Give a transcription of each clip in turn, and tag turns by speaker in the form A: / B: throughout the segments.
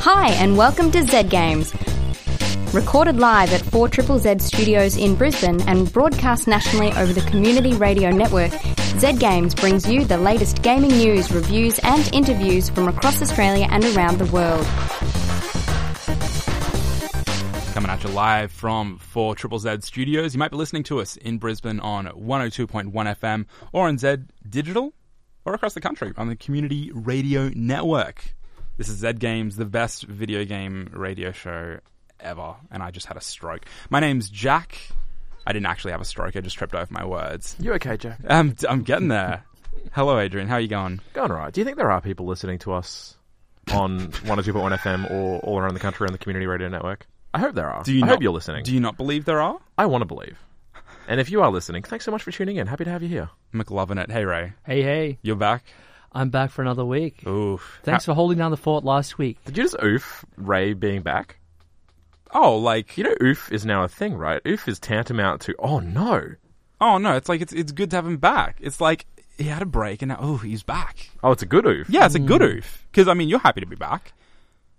A: Hi, and welcome to Zed Games. Recorded live at 4 Triple Z Studios in Brisbane and broadcast nationally over the Community Radio Network, Zed Games brings you the latest gaming news, reviews, and interviews from across Australia and around the world.
B: Coming at you live from 4 Triple Z Studios. You might be listening to us in Brisbane on 102.1 FM or on Z Digital or across the country on the Community Radio Network. This is Zed Games, the best video game radio show ever, and I just had a stroke. My name's Jack. I didn't actually have a stroke, I just tripped over my words.
C: You okay, Jack?
B: Um, I'm, I'm getting there. Hello, Adrian. How are you going?
C: Going all right. Do you think there are people listening to us on 102.1 FM or all around the country on the community radio network? I hope there are.
B: Do you
C: I
B: not,
C: hope you're listening.
B: Do you not believe there are?
C: I want to believe. And if you are listening, thanks so much for tuning in. Happy to have you here.
B: McLovin it. Hey, Ray.
D: Hey, hey,
B: You're back?
D: I'm back for another week.
B: Oof.
D: Thanks for holding down the fort last week.
C: Did you just oof Ray being back?
B: Oh, like
C: You know, oof is now a thing, right? Oof is tantamount to, oh no.
B: Oh no, it's like it's it's good to have him back. It's like he had a break and now oh he's back.
C: Oh, it's a good oof.
B: Yeah, it's a good mm. oof because I mean you're happy to be back.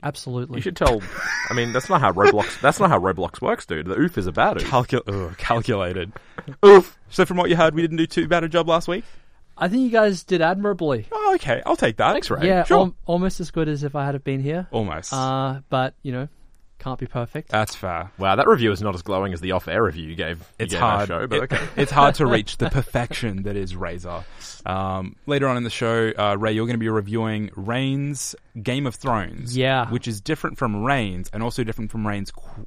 D: Absolutely.
C: You should tell. I mean, that's not how Roblox. That's not how Roblox works, dude. The oof is a bad oof.
B: Calcul- ugh, calculated. Oof. So from what you heard, we didn't do too bad a job last week.
D: I think you guys did admirably.
B: Oh, okay, I'll take that.
C: Thanks, Ray.
D: yeah,
B: sure.
D: al- almost as good as if I had been here.
B: Almost.
D: Uh, but you know, can't be perfect.
B: That's fair.
C: Wow, that review is not as glowing as the off-air review you gave. you
B: It's
C: gave our
B: hard.
C: show, but
B: It-
C: okay.
B: it's hard to reach the perfection that is Razor. Um, later on in the show, uh, Ray, you're going to be reviewing Reigns Game of Thrones.
D: Yeah.
B: Which is different from Reigns and also different from Reigns. Qu-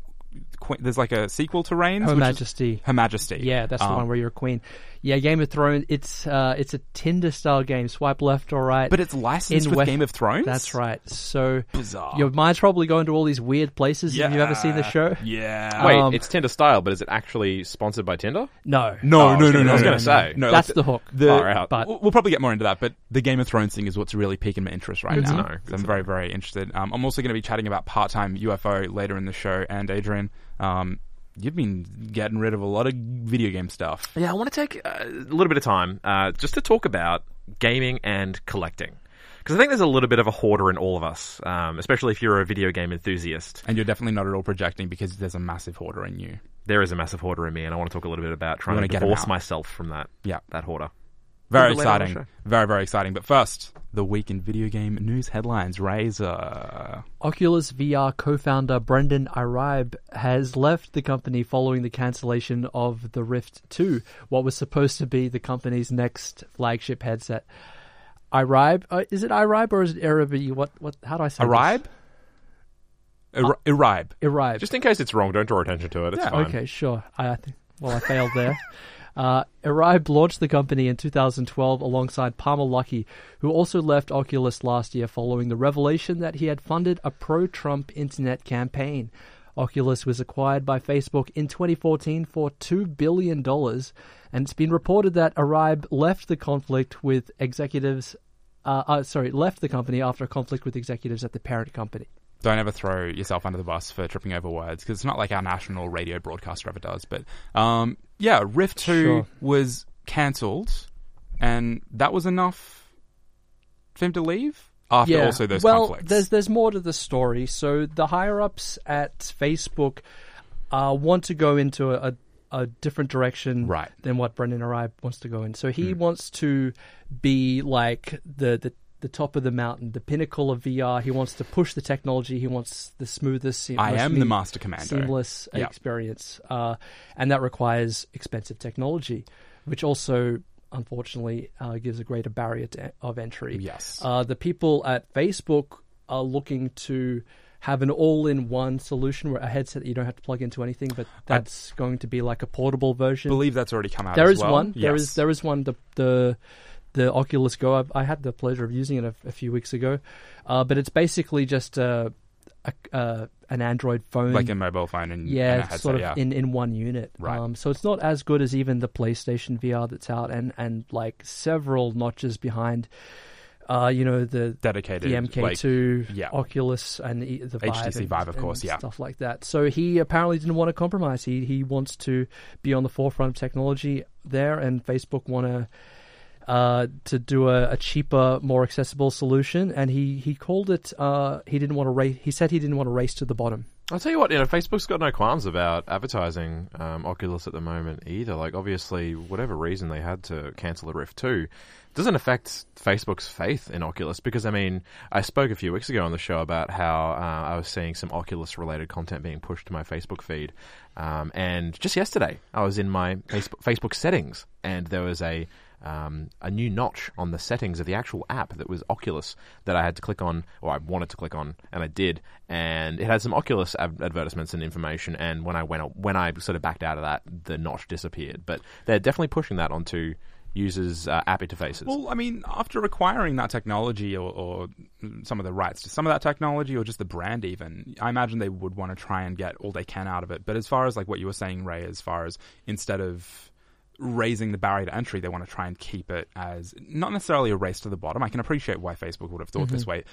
B: Qu- there's like a sequel to Reigns.
D: Her
B: which is-
D: Majesty.
B: Her Majesty.
D: Yeah, that's the
B: Um,
D: one where you're a queen. Yeah, Game of Thrones. It's uh, it's a Tinder style game. Swipe left or right.
B: But it's licensed
D: In
B: with
D: West-
B: Game of Thrones.
D: That's right. So
B: Bizarre.
D: your mind's probably going to all these weird places. Have you ever seen the show?
B: Yeah.
C: Wait,
D: Um,
C: it's Tinder style, but is it actually sponsored by Tinder?
D: No.
B: No,
C: Oh, I
B: no,
C: was
B: no, no.
C: I was
B: no,
C: gonna
B: no,
C: say.
B: no.
D: That's
B: like,
D: the hook.
B: The,
C: Far out.
D: But-
B: we'll, we'll probably get more into that, but the Game of Thrones thing is what's really piquing my interest right
C: Good to
B: now.
C: know, good
B: 'cause I'm very, very interested. Um, I'm also going to be chatting about part-time UFO later in the show. And Adrian, um, you've been getting rid of a lot of video game stuff.
C: Yeah, I want to take uh, a little bit of time uh, just to talk about gaming and collecting. Because I think there's a little bit of a hoarder in all of us, um, especially if you're a video game enthusiast.
B: And you're definitely not at all projecting because there's a massive hoarder in you.
C: There is a massive hoarder in me, and I want to talk a little bit about trying
B: wanna
C: to
B: get 'em
C: divorce myself from that
B: Yeah.
C: that hoarder.
B: Very
C: later
B: exciting.
C: show.
B: Very, very exciting. But first, the week in video game news headlines. Razor.
D: Oculus VR co-founder Brendan Iribe has left the company following the cancellation of the Rift 2, what was supposed to be the company's next flagship headset. Iribe, uh, is it Iribe or is it Iribe? What? What? How do I say?
B: Arribe? Ar- Arribe.
D: This? Iribe.
C: Just in case it's wrong, don't draw attention to it. It's
B: Yeah,
C: fine.
D: Okay, sure. I, I think. Well, I failed there. Uh, Iribe launched the company in 2012 alongside Palmer Luckey, who also left Oculus last year following the revelation that he had funded a pro-Trump internet campaign. Oculus was acquired by Facebook in 2014 for $2 billion, and it's been reported that Iribe left the conflict with executives, uh, uh, sorry, left the company after a conflict with executives at the parent company.
B: don't ever throw yourself under the bus for tripping over words because it's not like our national radio broadcaster ever does. But um, yeah, Rift Two
D: Sure.
B: was cancelled, and that was enough for him to leave. After also those
D: well,
B: conflicts,
D: there's there's more to the story. So the higher ups at Facebook uh, want to go into a, a, a different direction
B: Right.
D: than what Brendan Iribe wants to go in. So he wants to be like the, the the top of the mountain, the pinnacle of VR. He wants to push the technology. He wants the smoothest.
B: I am the master commando.
D: seamless
B: Yeah.
D: experience, uh, and that requires expensive technology, which also unfortunately uh, gives a greater barrier to, of entry.
B: Yes.
D: Uh, the people at Facebook are looking to have an all-in-one solution where a headset that you don't have to plug into anything, but that's going to be like a portable version.
B: believe that's already come out.
D: There
B: as
D: is
B: well.
D: one.
B: Yes.
D: is there is one. The the the Oculus Go. I, I had the pleasure of using it a, a few weeks ago, uh, but it's basically just a, a, uh, an Android phone,
B: like a mobile phone and
D: yeah,
B: and a headset,
D: sort of
B: yeah.
D: in, in one unit.
B: Right.
D: Um, so it's not as good as even the PlayStation VR that's out, and and like several notches behind. Uh, you know the
B: dedicated
D: the MK2,
B: yeah.
D: Oculus, and the, the Vive
B: HTC
D: and-
B: Vive, of course, yeah.
D: stuff like that. So he apparently didn't want to compromise. He he wants to be on the forefront of technology there, and Facebook want to uh, to do a, a cheaper, more accessible solution, and he he called it. Uh, he didn't want to race. He said he didn't want to race to the bottom.
C: I'll tell you what, you know, Facebook's got no qualms about advertising um, Oculus at the moment either. Like, obviously, whatever reason they had to cancel the Rift 2 doesn't affect Facebook's faith in Oculus because, I mean, I spoke a few weeks ago on the show about how uh, I was seeing some Oculus related content being pushed to my Facebook feed. Um, and just yesterday, I was in my Facebook, Facebook settings and there was a um, a new notch on the settings of the actual app that was Oculus that I had to click on, or I wanted to click on, and I did. And it had some Oculus ad- advertisements and information. And when I went, when I sort of backed out of that, the notch disappeared. But they're definitely pushing that onto users' uh, app interfaces.
B: Well, I mean, after acquiring that technology or, or some of the rights to some of that technology or just the brand, even, I imagine they would want to try and get all they can out of it. But as far as like what you were saying, Ray, as far as instead of raising the barrier to entry, they want to try and keep it as not necessarily a race to the bottom. I can appreciate why Facebook would have thought this way.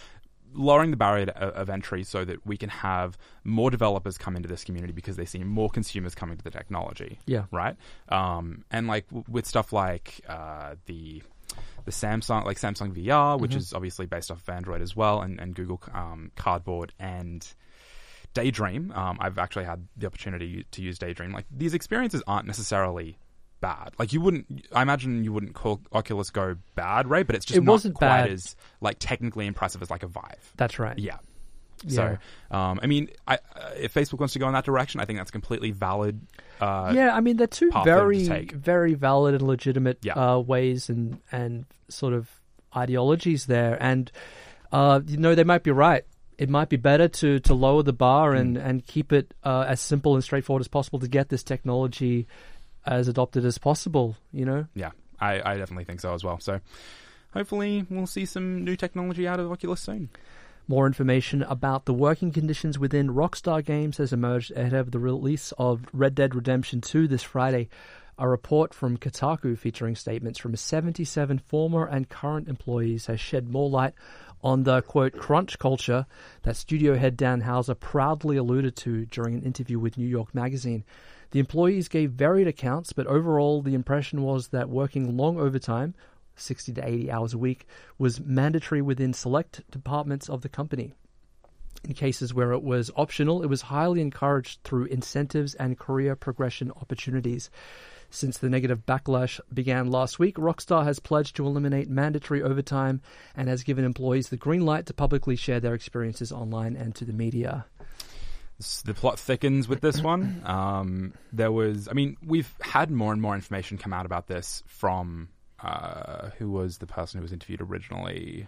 B: Lowering the barrier to, of entry so that we can have more developers come into this community because they see more consumers coming to the technology.
D: Yeah.
B: Right. Um, and like w- with stuff like uh, the the Samsung, like Samsung VR, which is obviously based off of Android as well, and, and Google um, Cardboard and Daydream. Um, I've actually had the opportunity to use Daydream. Like these experiences aren't necessarily bad. Like you wouldn't, I imagine you wouldn't call Oculus Go bad, right? But it's just
D: It
B: not
D: wasn't
B: quite
D: bad.
B: as like technically impressive as like a Vive.
D: That's right.
B: Yeah.
D: Yeah.
B: So, um, I mean, I, uh, if Facebook wants to go in that direction, I think that's completely valid. Uh,
D: yeah, I mean they're two
B: path for them to
D: very very valid and legitimate
B: Yeah.
D: uh, ways and and sort of ideologies there, and uh, you know they might be right. It might be better to to lower the bar and
B: Mm.
D: and keep it uh, as simple and straightforward as possible to get this technology as adopted as possible. You know,
B: yeah, I, I definitely think so as well. So, hopefully, we'll see some new technology out of Oculus soon.
D: More information about the working conditions within Rockstar Games has emerged ahead of the release of Red Dead Redemption 2 this Friday. A report from Kotaku featuring statements from 77 former and current employees has shed more light on the quote crunch culture that studio head Dan Houser proudly alluded to during an interview with New York Magazine. The employees gave varied accounts, but overall the impression was that working long overtime 60 to 80 hours a week was mandatory within select departments of the company. In cases where it was optional, it was highly encouraged through incentives and career progression opportunities. Since the negative backlash began last week, Rockstar has pledged to eliminate mandatory overtime and has given employees the green light to publicly share their experiences online and to the media.
B: The plot thickens with this one. Um, there was, I mean, we've had more and more information come out about this from uh, who was the person who was interviewed originally.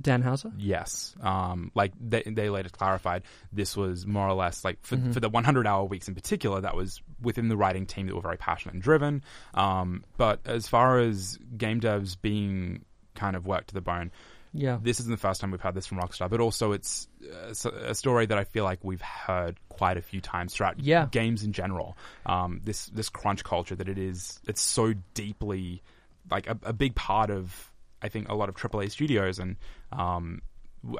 D: Dan Houser?
B: Yes, um, like they they later clarified this was more or less like for for the 100 hour weeks in particular that was within the writing team that were very passionate and driven. Um, but as far as game devs being kind of worked to the bone,
D: Yeah.
B: this isn't the first time we've had this from Rockstar, but also it's uh, a story that I feel like we've heard quite a few times throughout
D: Yeah.
B: games in general. Um, this this crunch culture that it is, it's so deeply like a, a big part of I think a lot of AAA studios, and um,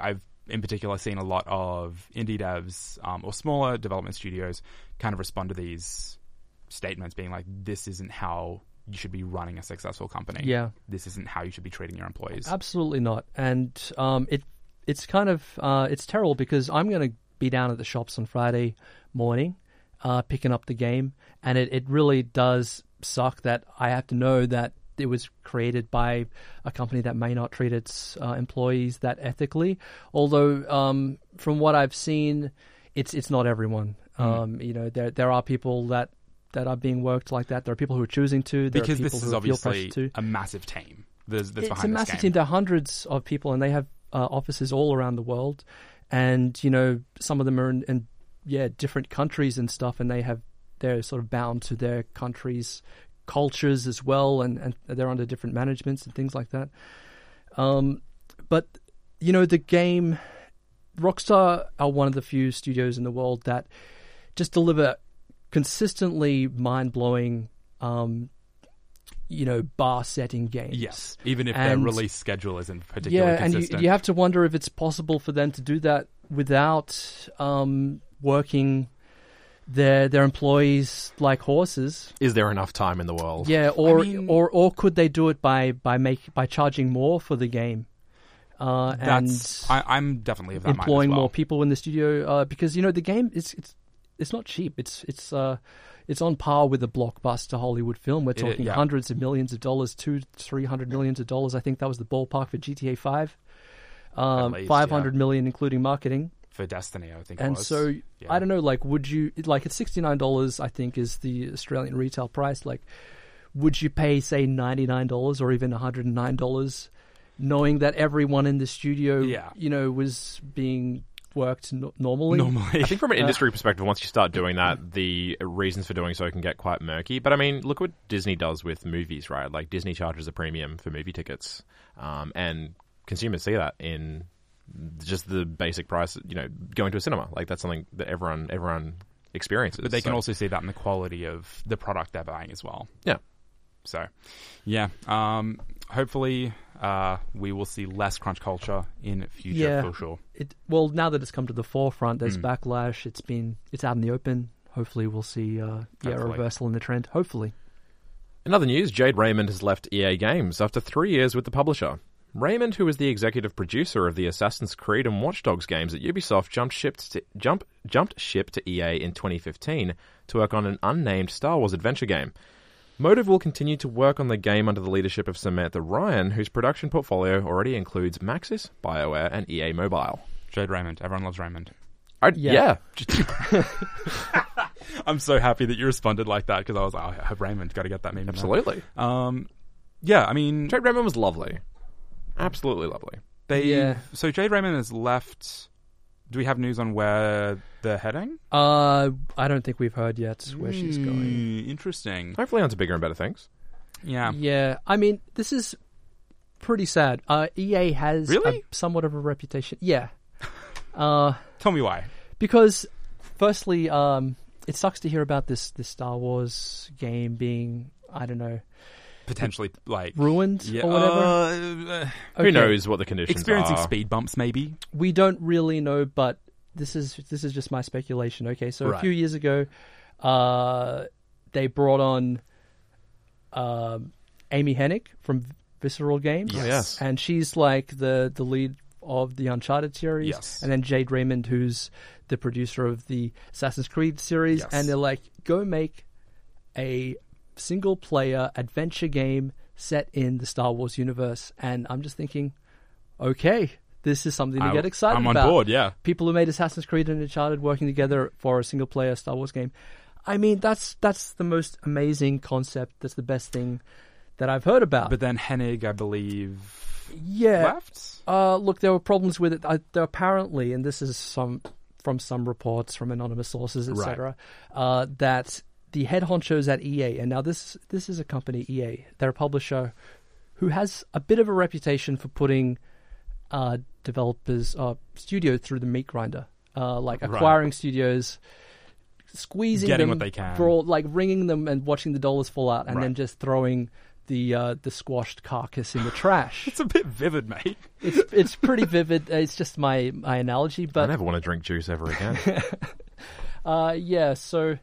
B: I've in particular seen a lot of indie devs um, or smaller development studios kind of respond to these statements, being like, "This isn't how." You should be running a successful company.
D: Yeah.
B: This isn't how you should be treating your employees.
D: Absolutely not. And um, it it's kind of uh, it's terrible because I'm going to be down at the shops on Friday morning, uh, picking up the game, and it, it really does suck that I have to know that it was created by a company that may not treat its uh, employees that ethically. Although um, from what I've seen, it's it's not everyone. Um, you know, there there are people that. That are being worked like that. There are people who are choosing to. There
B: because
D: are people
B: this
D: who
B: is obviously a massive team. There's, that's
D: it's a massive
B: this
D: team. There are hundreds of people, and they have uh, offices all around the world. And you know, some of them are in, in yeah different countries and stuff, and they have they're sort of bound to their countries' cultures as well, and, and they're under different managements and things like that. Um, but you know, the game Rockstar are one of the few studios in the world that just deliver consistently mind blowing. Um, you know, bar setting games.
B: Yes, even if their release schedule isn't particularly
D: Yeah, and you, you have to wonder if it's possible for them to do that without um, working their their employees like horses.
C: Is there enough time in the world?
D: Yeah, or
B: mean-
D: or or could they do it by by make by charging more for the game? Uh, and
B: That's I, I'm definitely of that mind as
D: employing
B: well.
D: more people in the studio uh, because you know the game is it's it's not cheap. It's it's uh it's on par with a blockbuster Hollywood film. We're talking
B: yeah.
D: hundreds of millions of dollars, two three hundred millions of dollars. I think that was the ballpark for GTA Five. Um,
B: least,
D: five hundred million including marketing.
B: for Destiny. I think. it
D: And so
B: Yeah.
D: I don't know, like, would you like it's sixty nine dollars? I think is the Australian retail price. Like, would you pay say ninety nine dollars or even one hundred and nine dollars, knowing that everyone in the studio,
B: Yeah.
D: you know, was being worked no- normally?
B: normally.
C: I think from an industry perspective, once you start doing that, the reasons for doing so can get quite murky. But I mean, look what Disney does with movies, right? Like Disney charges a premium for movie tickets, um, and consumers see that in just the basic price. You know, going to a cinema, like that's something that everyone everyone experiences.
B: but they can
C: So,
B: also see that in the quality of the product they're buying as well.
C: yeah.
B: So, yeah. Um, hopefully, uh, we will see less crunch culture in future
D: Yeah.
B: for sure.
D: It well now that it's come to the forefront, there's
B: Mm.
D: backlash. It's been it's out in the open. Hopefully, we'll see uh, yeah a reversal in the trend. Hopefully,
C: In other news, Jade Raymond has left EA Games after three years with the publisher. Raymond, who was the executive producer of the Assassin's Creed and Watch Dogs games at Ubisoft, jumped ship to, jump, jumped ship to EA in 2015 to work on an unnamed Star Wars adventure game. Motive will continue to work on the game under the leadership of Samantha Ryan, whose production portfolio already includes Maxis, BioWare, and EA Mobile.
B: Jade Raymond. Everyone loves Raymond.
C: I,
D: Yeah.
C: yeah,
B: I'm so happy that you responded like that because I was like, oh, I hope Raymond got to get that meme.
C: absolutely.
B: Um, yeah, I mean,
C: Jade Raymond was lovely. Absolutely lovely.
B: they.
D: Yeah.
B: So Jade Raymond has left. Do we have news on where they're heading?
D: uh, I don't think we've heard yet where she's going.
B: Mm, Interesting.
C: Hopefully onto bigger and better things.
B: Yeah.
D: Yeah, I mean, this is pretty sad. Uh, EA has
B: Really?
D: a, somewhat of a reputation. Yeah, uh,
B: Tell me why.
D: because firstly, um, it sucks to hear about this this Star Wars game being I don't know
B: Potentially, like
D: ruined
B: yeah,
D: or whatever.
B: uh,
C: Who
D: Okay.
C: knows what the conditions are.
B: experiencing
C: are?
B: speed bumps, maybe.
D: We don't really know, but this is this is just my speculation. Okay, so a few years ago, uh, they brought on um Amy Hennig from Visceral Games.
C: Yes.
D: and she's like the the lead of the Uncharted series.
B: Yes.
D: And then Jade Raymond, who's the producer of the Assassin's Creed series,
B: Yes.
D: and they're like, go make a single player adventure game set in the Star Wars universe. And I'm just thinking, okay, this is something to
B: I-
D: get excited about.
B: I'm on
D: about.
B: board. Yeah.
D: People who made Assassin's Creed and Uncharted working together for a single player Star Wars game. I mean, that's that's the most amazing concept. That's the best thing that I've heard about.
B: But then Hennig, I believe,
D: yeah,
B: left.
D: uh, look, there were problems with it. There apparently, and this is some from some reports from anonymous sources,
B: Right.
D: etc., uh, that the head honchos at EA, and now this this is a company, EA, they're a publisher who has a bit of a reputation for putting uh, developers, uh, studios through the meat grinder, uh, like
B: Right.
D: acquiring studios. Squeezing
B: Getting
D: them
B: what they can.
D: for like ringing them and watching the dollars fall out, and then just throwing the uh, the squashed carcass in the trash.
B: It's a bit vivid, mate.
D: It's it's pretty vivid. It's just my my analogy, but I
C: never want to drink juice ever again.
D: uh, yeah. So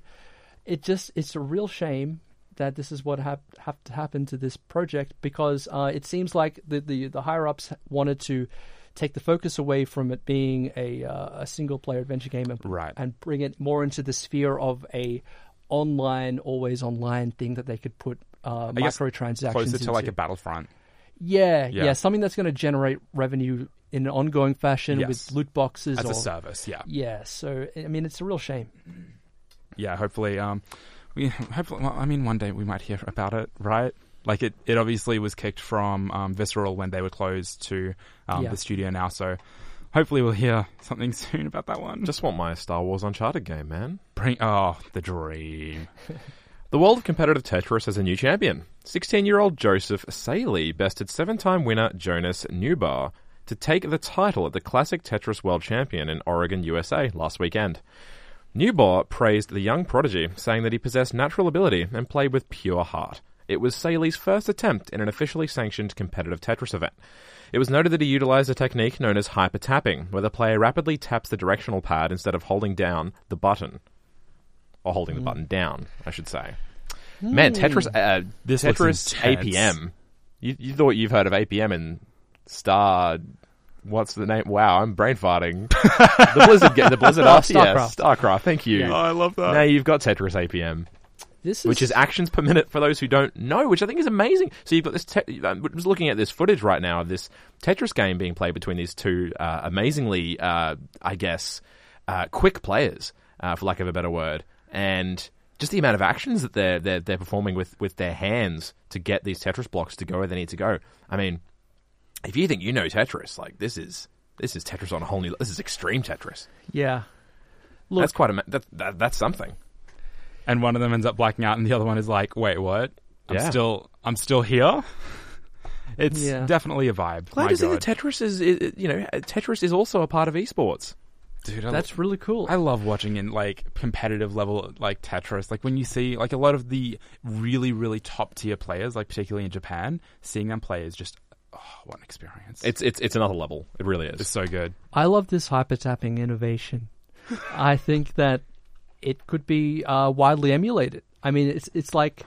D: it just it's a real shame that this is what hap- have to happen to this project because uh, it seems like the, the the higher ups wanted to take the focus away from it being a uh, a single player adventure game and,
B: Right.
D: and bring it more into the sphere of a online always online thing that they could put uh, microtransactions
B: Closer to like a Battlefront.
D: yeah,
B: Yeah.
D: yeah something that's going to generate revenue in an ongoing fashion
B: Yes.
D: with loot boxes
B: as
D: or
B: a service. Yeah.
D: yeah, so I mean, it's a real shame.
B: Yeah, hopefully, um, we hopefully, well, I mean, one day we might hear about it, right? Like it, it obviously was kicked from um, Visceral when they were closed to um,
D: Yeah.
B: the studio now. So hopefully, we'll hear something soon about that one.
C: Just want my Star Wars Uncharted game, man.
B: bring, oh, the dream.
C: The world of competitive Tetris has a new champion. 16 year old Joseph Saelee bested seven time winner Jonas Neubauer to take the title at the Classic Tetris World Champion in Oregon, USA last weekend. Neubauer praised the young prodigy, saying that he possessed natural ability and played with pure heart. It was Saelee's first attempt in an officially sanctioned competitive Tetris event. It was noted that he utilized a technique known as hyper tapping, where the player rapidly taps the directional pad instead of holding down the button or holding the button down, I should say. Man, Tetris, uh,
B: This
C: Tetris. APM. You, you thought you've heard of APM and Star. What's the name? Wow, I'm brain farting. the Blizzard, ga- the Blizzard, yeah,
D: Starcraft.
C: Starcraft. Thank you.
B: Oh, I love that.
C: Now you've got Tetris APM
D: This is
C: which is actions per minute for those who don't know, which I think is amazing. So you've got this. Te- I was looking at this footage right now of this Tetris game being played between these two uh, amazingly, uh, I guess, uh, quick players, uh, for lack of a better word, and just the amount of actions that they're they're, they're performing with with their hands to get these Tetris blocks to go where they need to go. I mean, if you think you know Tetris, like this is this is Tetris on a whole new. This is extreme Tetris.
D: yeah. Look,
C: that's quite a ma- that, that that's something.
B: and one of them ends up blacking out, and the other one is like, "Wait, what? I'm
C: Yeah.
B: still, I'm still here." It's
D: Yeah.
B: definitely a vibe.
C: Glad
B: My
C: to see
B: God.
C: that Tetris is, is you know uh, Tetris is also a part of esports.
B: Dude, I
D: that's really cool.
B: I love watching in like competitive level like Tetris. Like when you see like a lot of the really really top tier players, like particularly in Japan, seeing them play is just oh, what an experience.
C: It's it's it's another level. It really is.
B: it's so good.
D: I love this hyper tapping innovation. I think that it could be uh, widely emulated. I mean, it's it's like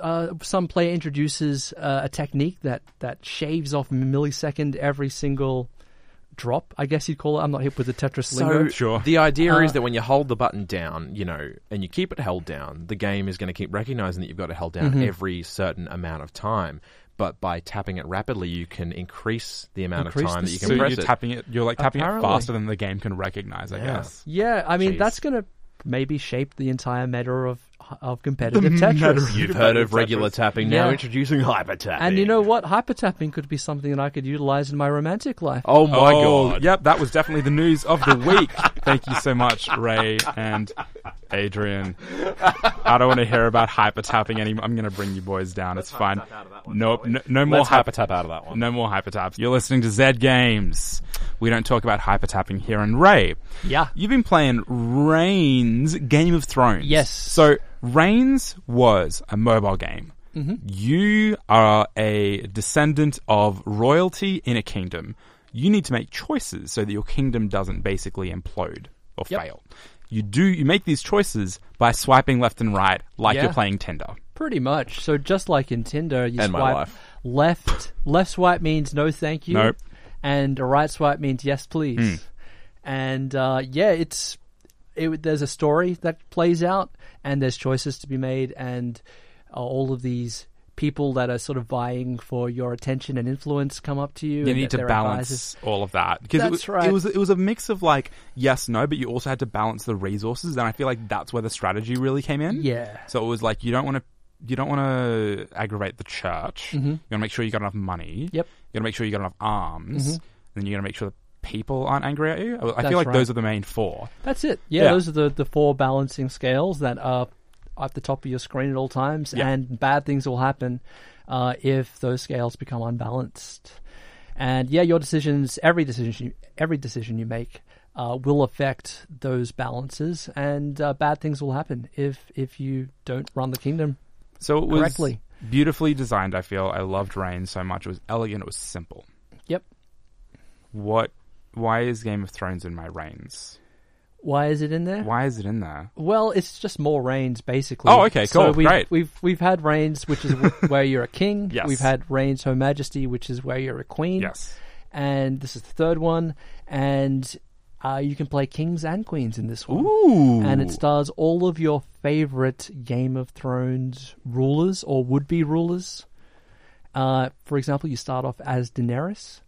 D: uh, some player introduces uh, a technique that that shaves off a millisecond every single drop. I guess you'd call it. I'm not hip with the Tetris lingo.
C: So
B: Sure.
C: the idea
D: Uh,
C: is that when you hold the button down, you know, and you keep it held down, the game is going to keep recognizing that you've got it held down
D: Mm-hmm.
C: every certain amount of time. But by tapping it rapidly, you can increase the amount
D: Increase
C: of time
D: the
C: that you can
B: So you're
C: press it.
B: tapping it. You're like tapping
D: Apparently.
B: it faster than the game can recognize. I
C: Yeah.
B: guess.
D: Yeah, I mean
C: Jeez.
D: that's going to maybe shape the entire meta of of competitive Tetris.
C: You've heard of regular tapping, now
D: Yeah.
C: introducing hyper tapping.
D: And you know what? Hyper tapping could be something that I could utilize in my romantic life.
C: Oh my
B: oh,
C: god!
B: Yep, that was definitely the news of the week. Thank you so much, Ray and Adrian. I don't want to hear about hyper tapping anymore. I'm going to bring you boys down. It's fine. Nope, no, no more
C: Let's
B: hyper
C: hyper tap out of that one.
B: No more hyper taps. You're listening to Zed Games. We don't talk about hyper tapping here. And Ray,
D: Yeah.
B: you've been playing Reigns Game of Thrones.
D: Yes.
B: So Reigns was a mobile game.
D: Mm-hmm.
B: You are a descendant of royalty in a kingdom. You need to make choices so that your kingdom doesn't basically implode or
D: Yep.
B: fail. You do you make these choices by swiping left and right like
D: Yeah.
B: you're playing Tinder.
D: Pretty much. So just like in Tinder, you
C: And my
D: swipe
C: life.
D: left. Left swipe means no, thank you.
B: Nope.
D: And a right swipe means yes, please.
B: Hmm.
D: And uh, yeah, it's it, there's a story that plays out, and there's choices to be made, and uh, all of these people that are sort of vying for your attention and influence come up to you.
B: You need to balance
D: advisors.
B: all of that because it
D: That's
B: was,
D: right.
B: it was it was a mix of like yes no, but you also had to balance the resources, and I feel like that's where the strategy really came in.
D: Yeah.
B: So it was like you don't want to you don't want to aggravate the church. You want to make sure you got enough money.
D: Mm-hmm. Yep. Mm-hmm.
B: Got to make sure you got enough arms, and then you got to make sure the people aren't angry at you. I- I feel like
D: right.
B: those are the main four.
D: That's it. Yeah,
B: Yeah.
D: those are the, the four balancing scales that are at the top of your screen at all times,
B: Yeah.
D: and bad things will happen uh, if those scales become unbalanced. And yeah, your decisions, every decision, you, every decision you make, uh, will affect those balances, and uh, bad things will happen if if you don't run the kingdom.
B: So it was
D: Correctly.
B: Beautifully designed. I feel I loved Reign so much. It was elegant. It was simple.
D: Yep.
B: What? Why is Game of Thrones in my reigns?
D: Why is it in there?
B: Why is it in there?
D: Well, it's just more reigns, basically.
B: Oh, okay,
D: So
B: cool,
D: we've,
B: great.
D: We've we've had reigns, which is where you're a king.
B: Yes.
D: We've had reigns Her Majesty, which is where you're a queen.
B: Yes.
D: And this is the third one, and uh, you can play kings and queens in this one.
B: Ooh.
D: And it stars all of your favorite Game of Thrones rulers or would-be rulers. Uh, for example, you start off as Daenerys,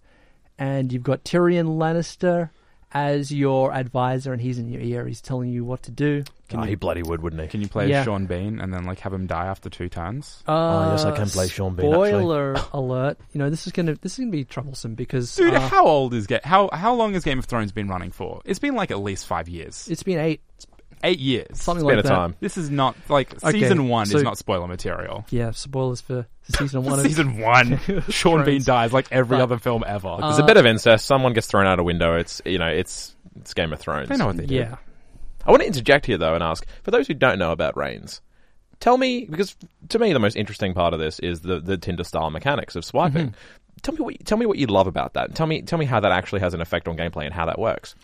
D: and you've got Tyrion Lannister as your advisor, and he's in your ear. He's telling you what to do.
C: oh, he bloody would, wouldn't he?
B: Can you play
D: Yeah.
B: Sean Bean and then like have him die after two turns?
C: Oh, yes, I
D: Uh,
C: can play Sean Bean, actually.
D: Spoiler alert! You know this is gonna this is gonna be troublesome because
B: Dude,
D: uh,
B: how old is Ga- how how long has Game of Thrones been running for? It's been like at least five years,
D: it's been eight
B: eight years.
D: something
C: Been
D: like
C: a
D: that.
C: time.
B: This is not like
D: Okay,
B: season one
D: so-
B: is not spoiler material.
D: Yeah, spoilers for season one. of
B: season one, Sean Bean dies like every
D: But-
B: other film ever.
C: There's a uh, bit of incest. Someone gets thrown out a window. It's you know, it's it's Game of Thrones.
B: they know what they do.
D: Yeah,
C: I want to interject here though and ask for those who don't know about Reigns. Tell me because to me the most interesting part of this is the the Tinder style mechanics of swiping. Mm-hmm. Tell me what tell me what you love about that. Tell me tell me how that actually has an effect on gameplay and how that works.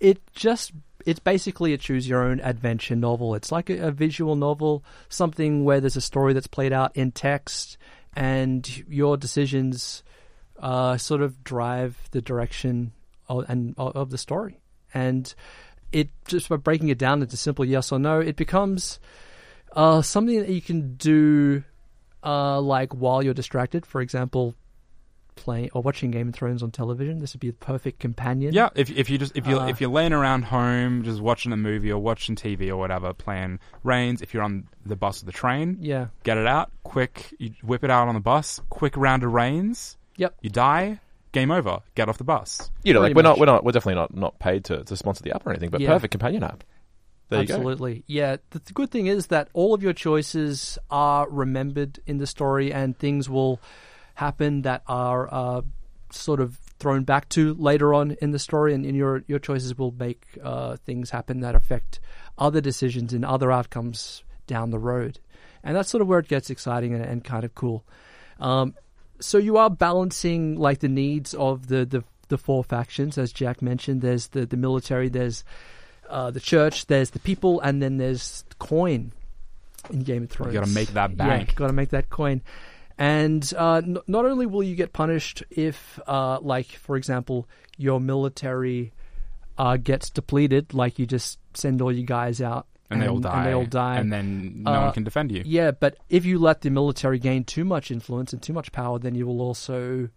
D: It just it's basically a choose your own adventure novel. It's like a, a visual novel, something where there's a story that's played out in text, and your decisions uh, sort of drive the direction of, and of the story. And it just by breaking it down into simple yes or no, it becomes uh, something that you can do uh, like while you're distracted. For example, playing or watching Game of Thrones on television. This would be the perfect companion.
B: Yeah, if if you just if you
D: Uh,
B: if you're laying around home just watching a movie or watching TV or whatever, playing Reigns. If you're on the bus or the train,
D: Yeah.
B: get it out quick. You whip it out on the bus. Quick round of Reigns.
D: Yep.
B: You die. Game over. Get off the bus.
C: You know, like we're not, we're not, we're definitely not, not paid to, to sponsor the app or anything, but
D: Yeah.
C: perfect companion app. There you go.
D: Absolutely. Yeah. The, the good thing is that all of your choices are remembered in the story and things will happen that are uh, sort of thrown back to later on in the story and, and your your choices will make uh, things happen that affect other decisions and other outcomes down the road. And that's sort of where it gets exciting and, and kind of cool. Um, so you are balancing like the needs of the, the, the four factions, as Jack mentioned. There's the, the military, there's uh, the church, there's the people, and then there's coin in Game of Thrones.
B: You gotta make that
D: Yeah,
B: bank.
D: got to make that coin. And uh, n- not only will you get punished if, uh, like, for example, your military uh, gets depleted, like you just send all your guys out
B: And, they all die.
D: And they all die.
B: And then no
D: Uh,
B: one can defend you.
D: Yeah, but if you let the military gain too much influence and too much power, then you will also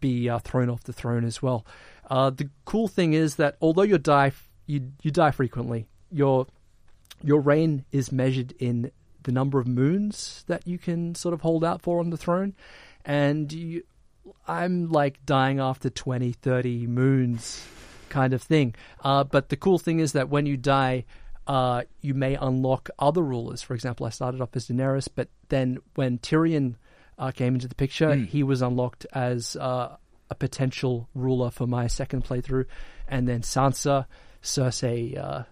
D: be uh, thrown off the throne as well. Uh, the cool thing is that although you die, you you die frequently. Your your reign is measured in the number of moons that you can sort of hold out for on the throne, and you, I'm like dying after 20, 30 moons kind of thing. Uh, but the cool thing is that when you die, uh, you may unlock other rulers. For example, I started off as Daenerys, but then when Tyrion uh, came into the picture, he was unlocked as uh, a potential ruler for my second playthrough, and then Sansa, Cersei.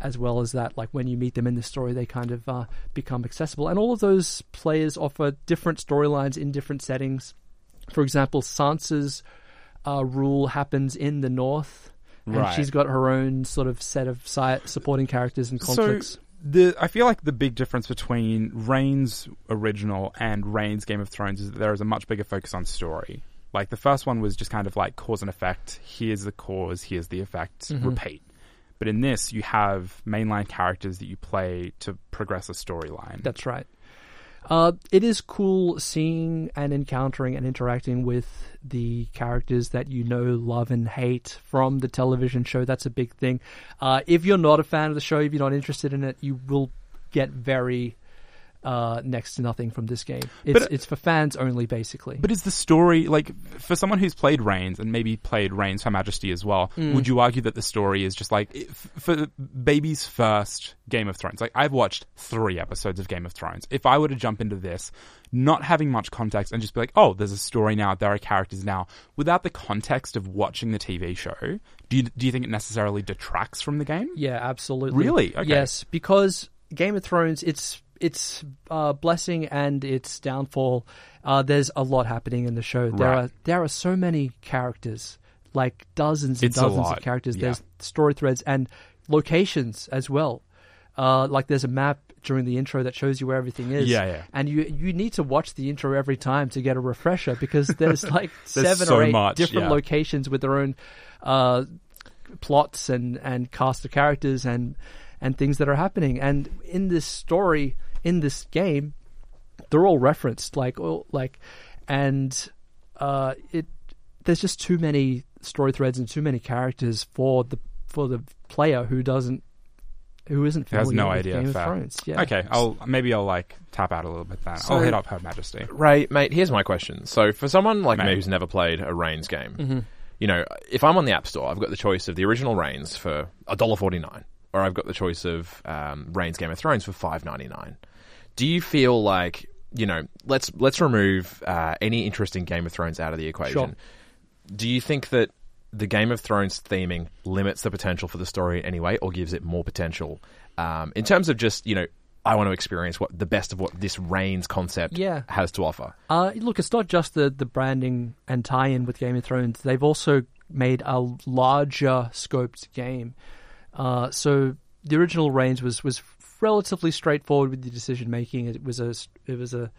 D: As well as that, like when you meet them in the story, they kind of uh, become accessible. And all of those players offer different storylines in different settings. For example, Sansa's uh, rule happens in the north, and
B: Right.
D: she's got her own sort of set of si- supporting characters and conflicts.
B: So the I feel like the big difference between Reigns original and Reigns Game of Thrones is that there is a much bigger focus on story. Like the first one was just kind of like cause and effect. Here's the cause, here's the effect,
D: Mm-hmm.
B: repeat. But in this, you have mainline characters that you play to progress a storyline.
D: That's right. Uh, it is cool seeing and encountering and interacting with the characters that you know, love, and hate from the television show. That's a big thing. Uh, if you're not a fan of the show, if you're not interested in it, you will get very uh, next to nothing from this game. It's
B: But-
D: it's for fans only, basically.
B: But is the story like for someone who's played Reigns and maybe played Reigns Her Majesty as well?
D: Mm.
B: Would you argue that the story is just like for baby's first Game of Thrones? Like I've watched three episodes of Game of Thrones. If I were to jump into this, not having much context and just be like, oh, there's a story now, there are characters now, without the context of watching the TV show, do you do you think it necessarily detracts from the game?
D: Yeah, absolutely.
B: Really? Okay.
D: Yes, because Game of Thrones, it's its uh, blessing and its downfall. Uh, there's a lot happening in the show. There
B: Right.
D: are there are so many characters, like dozens and
B: It's
D: dozens of characters.
B: yeah.
D: There's story threads and locations as well. Uh, like there's a map during the intro that shows you where everything is.
B: Yeah, yeah.
D: And you you need to watch the intro every time to get a refresher because there's like
B: There's
D: seven
B: so
D: or eight
B: much,
D: different
B: yeah.
D: locations with their own uh, plots and and cast of characters and and things that are happening. And in this story, in this game, they're all referenced, like all, like, and uh, it there's just too many story threads and too many characters for the for the player who doesn't who isn't
B: Has
D: familiar
B: no
D: with
B: idea.
D: Game of
B: fair.
D: Thrones. Yeah.
B: Okay, I'll maybe I'll like tap out a little bit then.
C: So-
B: I'll hit up Her Majesty.
C: Ray, mate, here's my question. So, for someone like me who's never played a Reigns game,
D: Mm-hmm.
C: you know, if I'm on the App Store, I've got the choice of the original Reigns for $1.49, or I've got the choice of um, Reigns Game of Thrones for five ninety nine. Do you feel like, you know, let's let's remove uh, any interest in Game of Thrones out of the equation?
D: Sure.
C: Do you think that the Game of Thrones theming limits the potential for the story in any way, or gives it more potential um, in terms of just, you know, I want to experience what the best of what this Reigns concept
D: Yeah.
C: has to offer?
D: Uh, look, it's not just the, the branding and tie-in with Game of Thrones. They've also made a larger scoped game. Uh, so the original Reigns was was relatively straightforward with the decision making. It was a it was a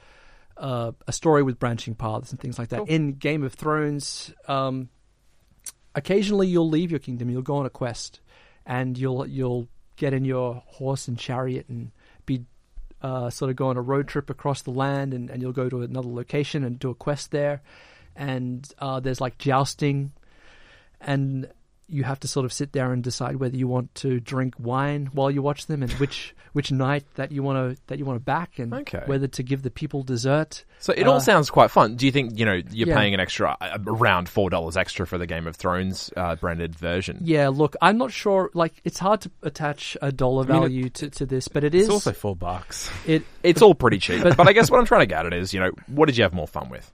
D: uh, a story with branching paths and things like that.
C: Cool.
D: In Game of Thrones, um, occasionally you'll leave your kingdom, you'll go on a quest, and you'll you'll get in your horse and chariot and be uh, sort of go on a road trip across the land, and, and you'll go to another location and do a quest there, and uh, there's like jousting, and you have to sort of sit there and decide whether you want to drink wine while you watch them, and which which knight that you want to that you want to back, and
C: Okay.
D: whether to give the people dessert.
C: So it
D: Uh,
C: all sounds quite fun. Do you think you know you're
D: Yeah.
C: paying an extra uh, around four dollars extra for the Game of Thrones uh, branded version?
D: Yeah, look, I'm not sure. Like, it's hard to attach a dollar
B: mean, it-
D: value to, to this, but it is.
B: It's also four bucks.
D: it.
C: It's all pretty cheap.
D: But-
C: But, I guess what I'm trying to get at is, you know, what did you have more fun with?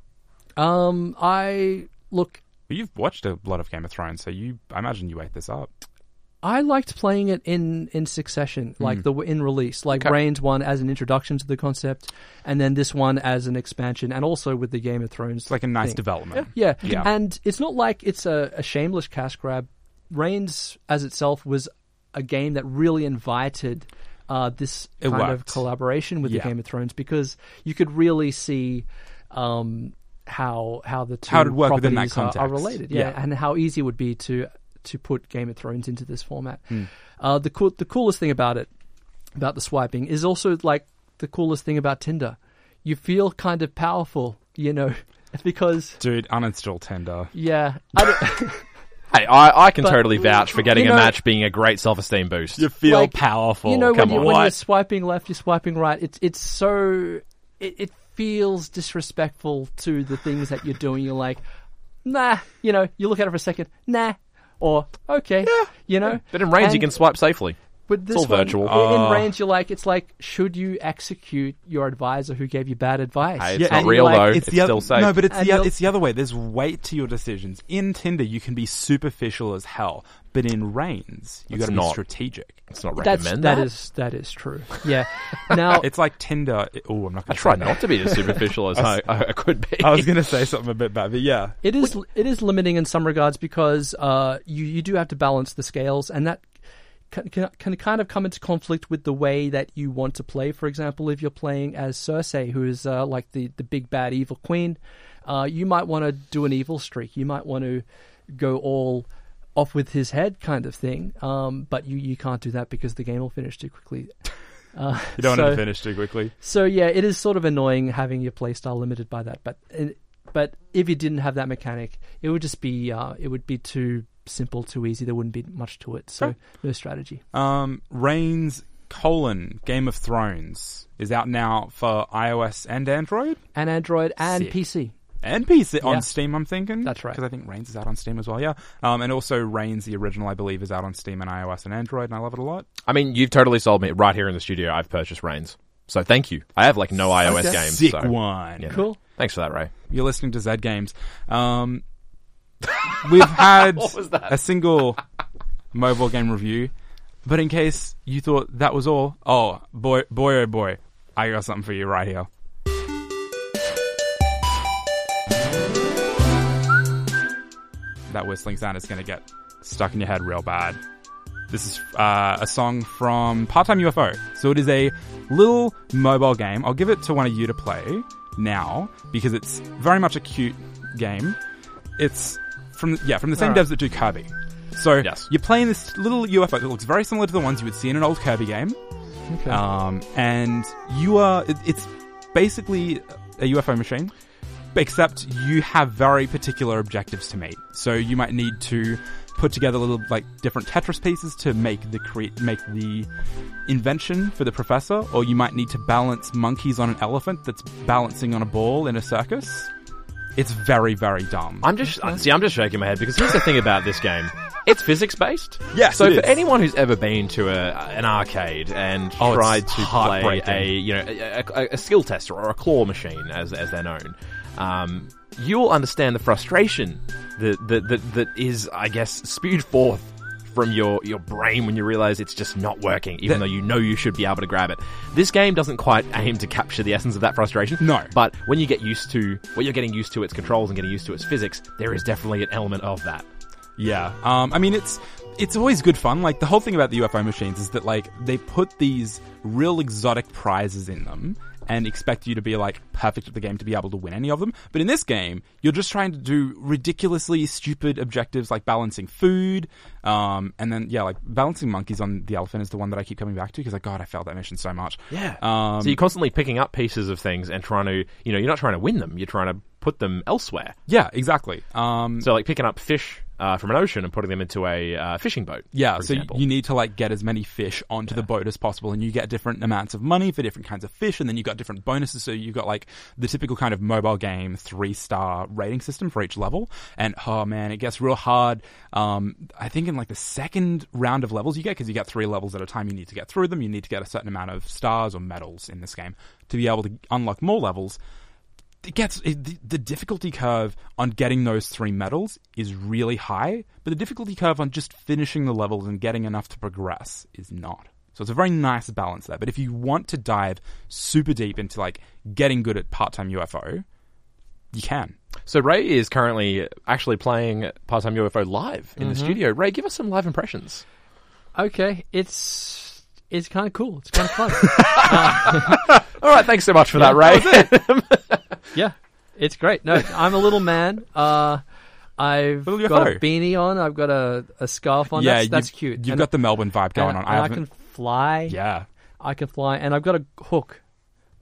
D: Um, I look.
B: You've watched a lot of Game of Thrones, so you, I imagine you ate this up.
D: I liked playing it in in succession, like the in release, like
C: Okay.
D: Reigns one as an introduction to the concept, and then this one as an expansion, and also with the Game of Thrones.
B: It's like a nice
D: thing.
B: development.
D: Yeah.
B: Yeah.
D: And it's not like it's a, a shameless cash grab. Reigns, as itself, was a game that really invited uh, this
B: It
D: kind of collaboration with
B: Yeah.
D: the Game of Thrones because you could really see um, how how the two
B: How it'd work within that
D: properties are- are, related. Yeah.
B: Yeah.
D: and how easy it would be to to put Game of Thrones into this format.
B: Hmm.
D: Uh, the cool, the coolest thing about it, about the swiping, is also like the coolest thing about Tinder. You feel kind of powerful, you know, because
B: Dude, uninstall Tinder.
D: yeah, I don't,
C: Hey, I, I can
D: But-
C: totally vouch for getting
D: You
C: a match being a great self esteem boost.
B: You feel
D: Like,
B: powerful.
D: you know when,
C: come
D: You, when you're swiping left, you're swiping right. It's it's so it, it feels disrespectful to the things that you're doing. You're like, nah, you know. You look at it for a second, nah, or okay, you know.
C: But in Reigns, you can swipe safely.
D: With this it's
C: all
D: one,
C: virtual.
D: i- In
B: Oh.
D: Reigns, you're like, it's like, should you execute your advisor who gave you bad advice?
C: Hey, it's
B: Yeah,
C: not real
D: like-
C: though.
B: It's,
C: It's,
B: the
C: still
B: other,
C: safe.
B: No, but it's
D: And
B: the, o- it's the other way. There's weight to your decisions. In Tinder, you can be superficial as hell, but in Reigns, you got to be
C: not.
B: strategic.
C: Let's not
D: That's
C: recommend
D: that
C: that.
D: is that is true. Yeah. Now
B: It's like Tinder. Oh, I'm not going to
C: try not to be as superficial as I, I could be.
B: I was going to say something a bit bad, but yeah.
D: it is it is limiting in some regards because uh, you you do have to balance the scales, and that can, can, can kind of come into conflict with the way that you want to play. For example, if you're playing as Cersei, who is uh, like the the big bad evil queen, uh, you might want to do an evil streak. You might want to go all off with his head kind of thing. Um, but you, you can't do that because the game will finish too quickly. Uh,
B: You don't
D: so,
B: want to finish too quickly.
D: So yeah, it is sort of annoying having your playstyle limited by that. But but if you didn't have that mechanic, it would just be uh, it would be too simple, too easy. There wouldn't be much to it. So
B: Okay.
D: no strategy.
B: Um, Reigns colon Game of Thrones is out now for iOS and Android
D: And Android and
B: Sick.
D: PC.
B: And PC
D: Yeah.
B: on Steam. I'm thinking
D: That's right.
B: because I think Reigns is out on Steam as well. Yeah, um, and also Reigns the original I believe is out on Steam and iOS and Android, and I love it a lot.
C: I mean, you've totally sold me right here in the studio. I've purchased Reigns. So thank you. I have like no iOS
D: Okay.
C: games.
B: Sick
C: so,
B: one.
C: yeah.
D: Cool.
C: Thanks for that, Ray.
B: You're listening to Zed Games. Um, we've had
C: What was that?
B: a single mobile game review, but in case you thought that was all, oh boy, boy, oh boy, I got something for you right here. That whistling sound is going to get stuck in your head real bad. This is uh, a song from Part Time UFO. So it is a little mobile game. I'll give it to one of you to play now because it's very much a cute game. It's from yeah from the same
D: Alright.
B: devs that do Kirby. So
C: Yes.
B: you're playing this little UFO that looks very similar to the ones you would see in an old Kirby game,
D: Okay.
B: um, and you are it, it's basically a UFO machine, except you have very particular objectives to meet. So you might need to put together little like different Tetris pieces to make the cre- make the invention for the professor, or you might need to balance monkeys on an elephant that's balancing on a ball in a circus. It's very very dumb.
C: I'm just see. I'm just shaking my head because here's the thing about this game. It's physics based.
B: Yes,
C: So
B: it
C: for
B: is.
C: anyone who's ever been to a, an arcade and
B: Oh,
C: tried to play a you know a, a, a skill tester or a claw machine as as they're known, um, you'll understand the frustration that that that, that is I guess spewed forth from your, your brain when you realize it's just not working, even though you know you should be able to grab it. This game doesn't quite aim to capture the essence of that frustration.
B: No.
C: But when you get used to, when you're getting used to its controls and getting used to its physics, there is definitely an element of that.
B: Yeah. Um, I mean, it's it's always good fun. Like the whole thing about the UFO machines is that like they put these real exotic prizes in them and expect you to be like perfect at the game to be able to win any of them. But in this game, you're just trying to do ridiculously stupid objectives like balancing food, um, and then yeah, like balancing monkeys on the elephant is the one that I keep coming back to because like God, I failed that mission so much.
C: Yeah.
B: Um,
C: so you're constantly picking up pieces of things and trying to, you know, you're not trying to win them. You're trying to put them elsewhere.
B: Yeah, exactly. Um,
C: So like picking up fish uh, from an ocean and putting them into a uh, fishing boat.
B: Yeah, so
C: example.
B: you need to like get as many fish onto the boat as possible, and you get different amounts of money for different kinds of fish, and then you've got different bonuses. So you've got like the typical kind of mobile game three star rating system for each level, and oh man, it gets real hard. Um, I think in like the second round of levels you get because you get three levels at a time. You need to get through them. You need to get a certain amount of stars or medals in this game to be able to unlock more levels it gets it, the, the difficulty curve on getting those three medals is really high, but the difficulty curve on just finishing the levels and getting enough to progress is not. So it's a very nice balance there. But if you want to dive super deep into like getting good at part-time UFO, you can.
C: So Ray is currently actually playing part-time UFO live in the mm-hmm. studio. Ray, give us some live impressions.
D: Okay, it's it's kind of cool. It's kind of fun.
C: Um, All right, thanks so much for that, Ray.
D: yeah, it's great. No, I'm a little man. Uh, I've got a beanie on. I've got a, a scarf on.
B: yeah,
D: that's, that's
B: you've,
D: cute.
B: You've
D: And-
B: got the Melbourne vibe going
D: and,
B: on. I
D: I, can fly.
B: yeah,
D: I can fly, and I've got a hook.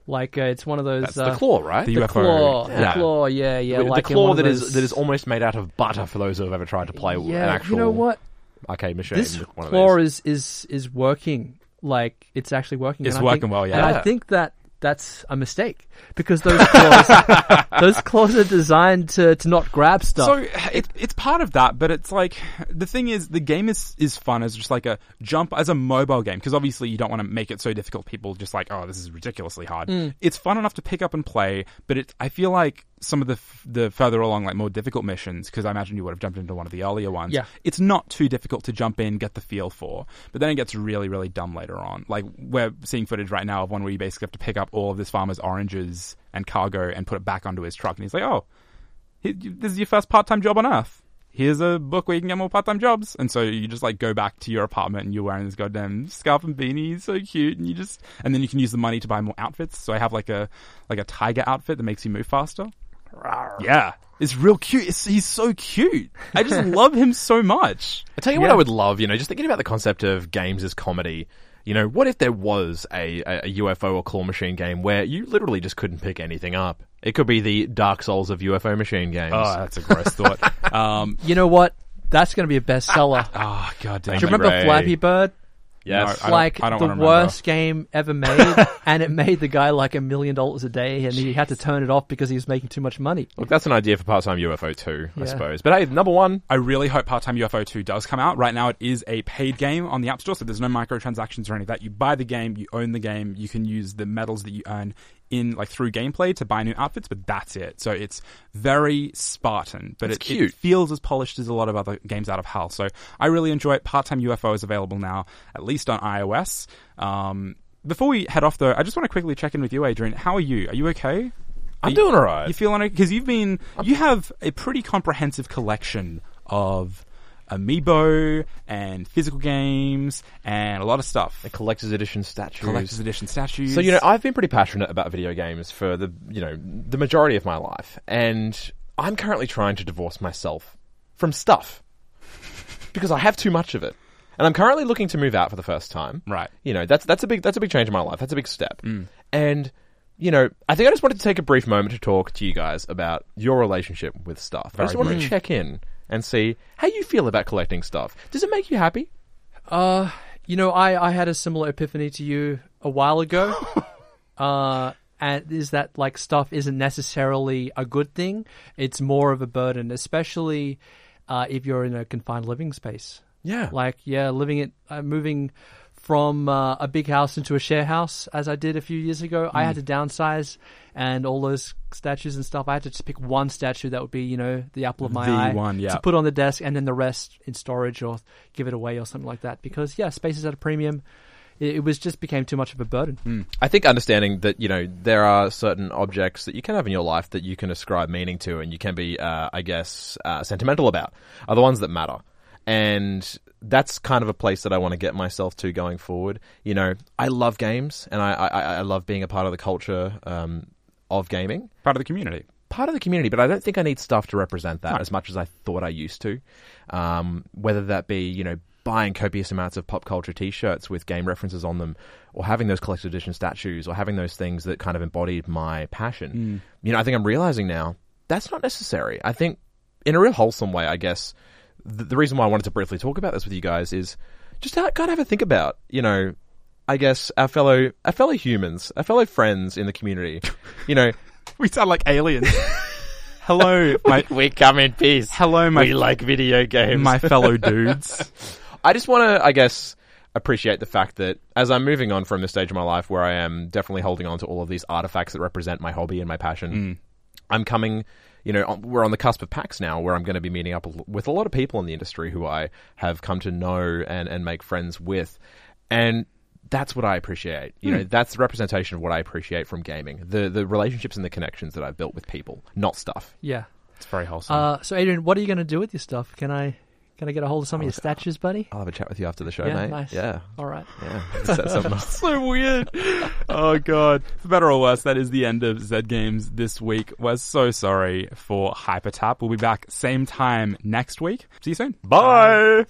D: Like uh, it's one of those.
C: That's
D: uh,
C: the claw, right?
B: the
D: The
B: UFO.
D: claw,
B: yeah.
D: the claw, yeah, yeah.
C: the
D: like in
C: claw that is that is almost made out of butter for those who have ever tried to play an
D: Yeah,
C: actual
D: you know what?
C: Okay, machine.
D: This
C: with one of
D: claw is is is working. Like it's actually working.
B: It's
D: and I think-
B: working well, yeah.
D: And
C: Yeah.
D: I think that that's a mistake because those claws, those claws are designed to to not grab stuff.
B: So it, it's part of that, but it's like the thing is the game is is fun as just like a jump as a mobile game because obviously you don't want to make it so difficult. People just like oh this is ridiculously hard.
D: Mm.
B: It's fun enough to pick up and play, but it I feel like some of the f- the further along like more difficult missions because I imagine you would have jumped into one of the earlier ones.
D: Yeah.
B: it's not too difficult to jump in, get the feel for, but then it gets really really dumb later on. Like we're seeing footage right now of one where you basically have to pick up all of this farmer's oranges and cargo and put it back onto his truck, and he's like oh he- this is your first part-time job on earth here's a book where you can get more part-time jobs and so you just like go back to your apartment and you're wearing this goddamn scarf and beanie so cute and you just and then you can use the money to buy more outfits so i have like a like a tiger outfit that makes you move faster yeah it's real cute it's, he's so cute i just love him so much
C: I tell you what
B: Yeah.
C: I would love, you know, just thinking about the concept of games as comedy. You know, what if there was a, a, a UFO or claw machine game where you literally just couldn't pick anything up? It could be the Dark Souls of UFO machine games.
B: oh that's a gross thought um
D: you know what? That's going to be a bestseller.
B: oh god damn
D: Do you remember. Flappy Bird?
C: Yes.
B: I don't-
D: like
B: I don't
D: the worst game ever made, and it made the guy like a million dollars a day, and he had to turn it off because he was making too much money.
C: Look, that's an idea for part-time UFO too, I suppose. But hey, number one,
B: I really hope Part Time UFO 2 does come out. Right now, it is a paid game on the App Store, so there's no microtransactions or any of that. You buy the game, you own the game, you can use the medals that you earn in like through gameplay to buy new outfits, but that's it. So it's very Spartan, but it,
C: It's
B: it
C: cute.
B: feels as polished as a lot of other games out of HAL. So I really enjoy it. Part Time UFO is available now, at least on iOS. Um, before we head off, though, I just want to quickly check in with you, Adrian. How are you? Are you okay?
C: I'm
B: Are
C: doing alright.
B: You feeling okay? Because you've been, you have a pretty comprehensive collection of amiibo and physical games and a lot of stuff.
C: the collector's edition statues.
B: Collector's edition statues.
C: So you know, I've been pretty passionate about video games for the you know the majority of my life, and I'm currently trying to divorce myself from stuff because I have too much of it, and I'm currently looking to move out for the first time.
B: Right.
C: You know, that's that's a big that's a big change in my life. That's a big step, mm. and. You know, I think I just wanted to take a brief moment to talk to you guys about your relationship with stuff. I just wanted
B: brief.
C: to check in and see how you feel about collecting stuff. Does it make you happy?
D: Uh, you know, I, I had a similar epiphany to you a while ago. uh, and is that like stuff isn't necessarily a good thing? It's more of a burden, especially uh, if you're in a confined living space.
C: Yeah.
D: Like, yeah, living it, uh, moving from uh, a big house into a share house, as I did a few years ago. I had to downsize, and all those statues and stuff. I had to just pick one statue that would be, you know, the apple of my
B: The
D: eye
B: one, yeah.
D: to put on the desk, and then the rest in storage or give it away or something like that. Because yeah, space is at a premium. it, it was just became too much of a burden.
C: I think understanding that you know there are certain objects that you can have in your life that you can ascribe meaning to, and you can be, uh, I guess, uh, sentimental about, are the ones that matter, and that's kind of a place that I want to get myself to going forward. You know, I love games, and I I, I love being a part of the culture um, of gaming
B: Part of the community.
C: part of the community, but I don't think I need stuff to represent that as much as I thought I used to. Um, whether that be, you know, buying copious amounts of pop culture T-shirts with game references on them, or having those collector's edition statues, or having those things that kind of embodied my passion. You know, I think I'm realizing now that's not necessary. I think, in a real wholesome way, I guess the, the reason why I wanted to briefly talk about this with you guys is just to kind of have a think about, you know, I guess our fellow our fellow humans, our fellow friends in the community. You know,
B: We sound like aliens. hello, my
C: we come in peace.
B: hello, my we
C: like video games.
B: my fellow dudes.
C: I just want to, I guess, appreciate the fact that as I'm moving on from this stage of my life where I am definitely holding on to all of these artifacts that represent my hobby and my passion, mm. I'm coming. You know, we're on the cusp of PAX now, where I'm going to be meeting up with a lot of people in the industry who I have come to know and, and make friends with, and that's what I appreciate. You know, that's the representation of what I appreciate from gaming the the relationships and the connections that I've built with people, not stuff.
D: Yeah.
B: It's very wholesome.
D: Uh, so Adrian, what are you going to do with your stuff? Can I can I get a hold of some of your statues, buddy?
C: I'll have a chat with you after the show,
D: Yeah,
C: mate.
D: nice.
C: Yeah,
D: All right.
C: yeah. Set something up.
B: so weird. Oh god. For better or worse, that is the end of Zed Games this week. We're so sorry for Hypertap. We'll be back same time next week. See you soon.
C: Bye.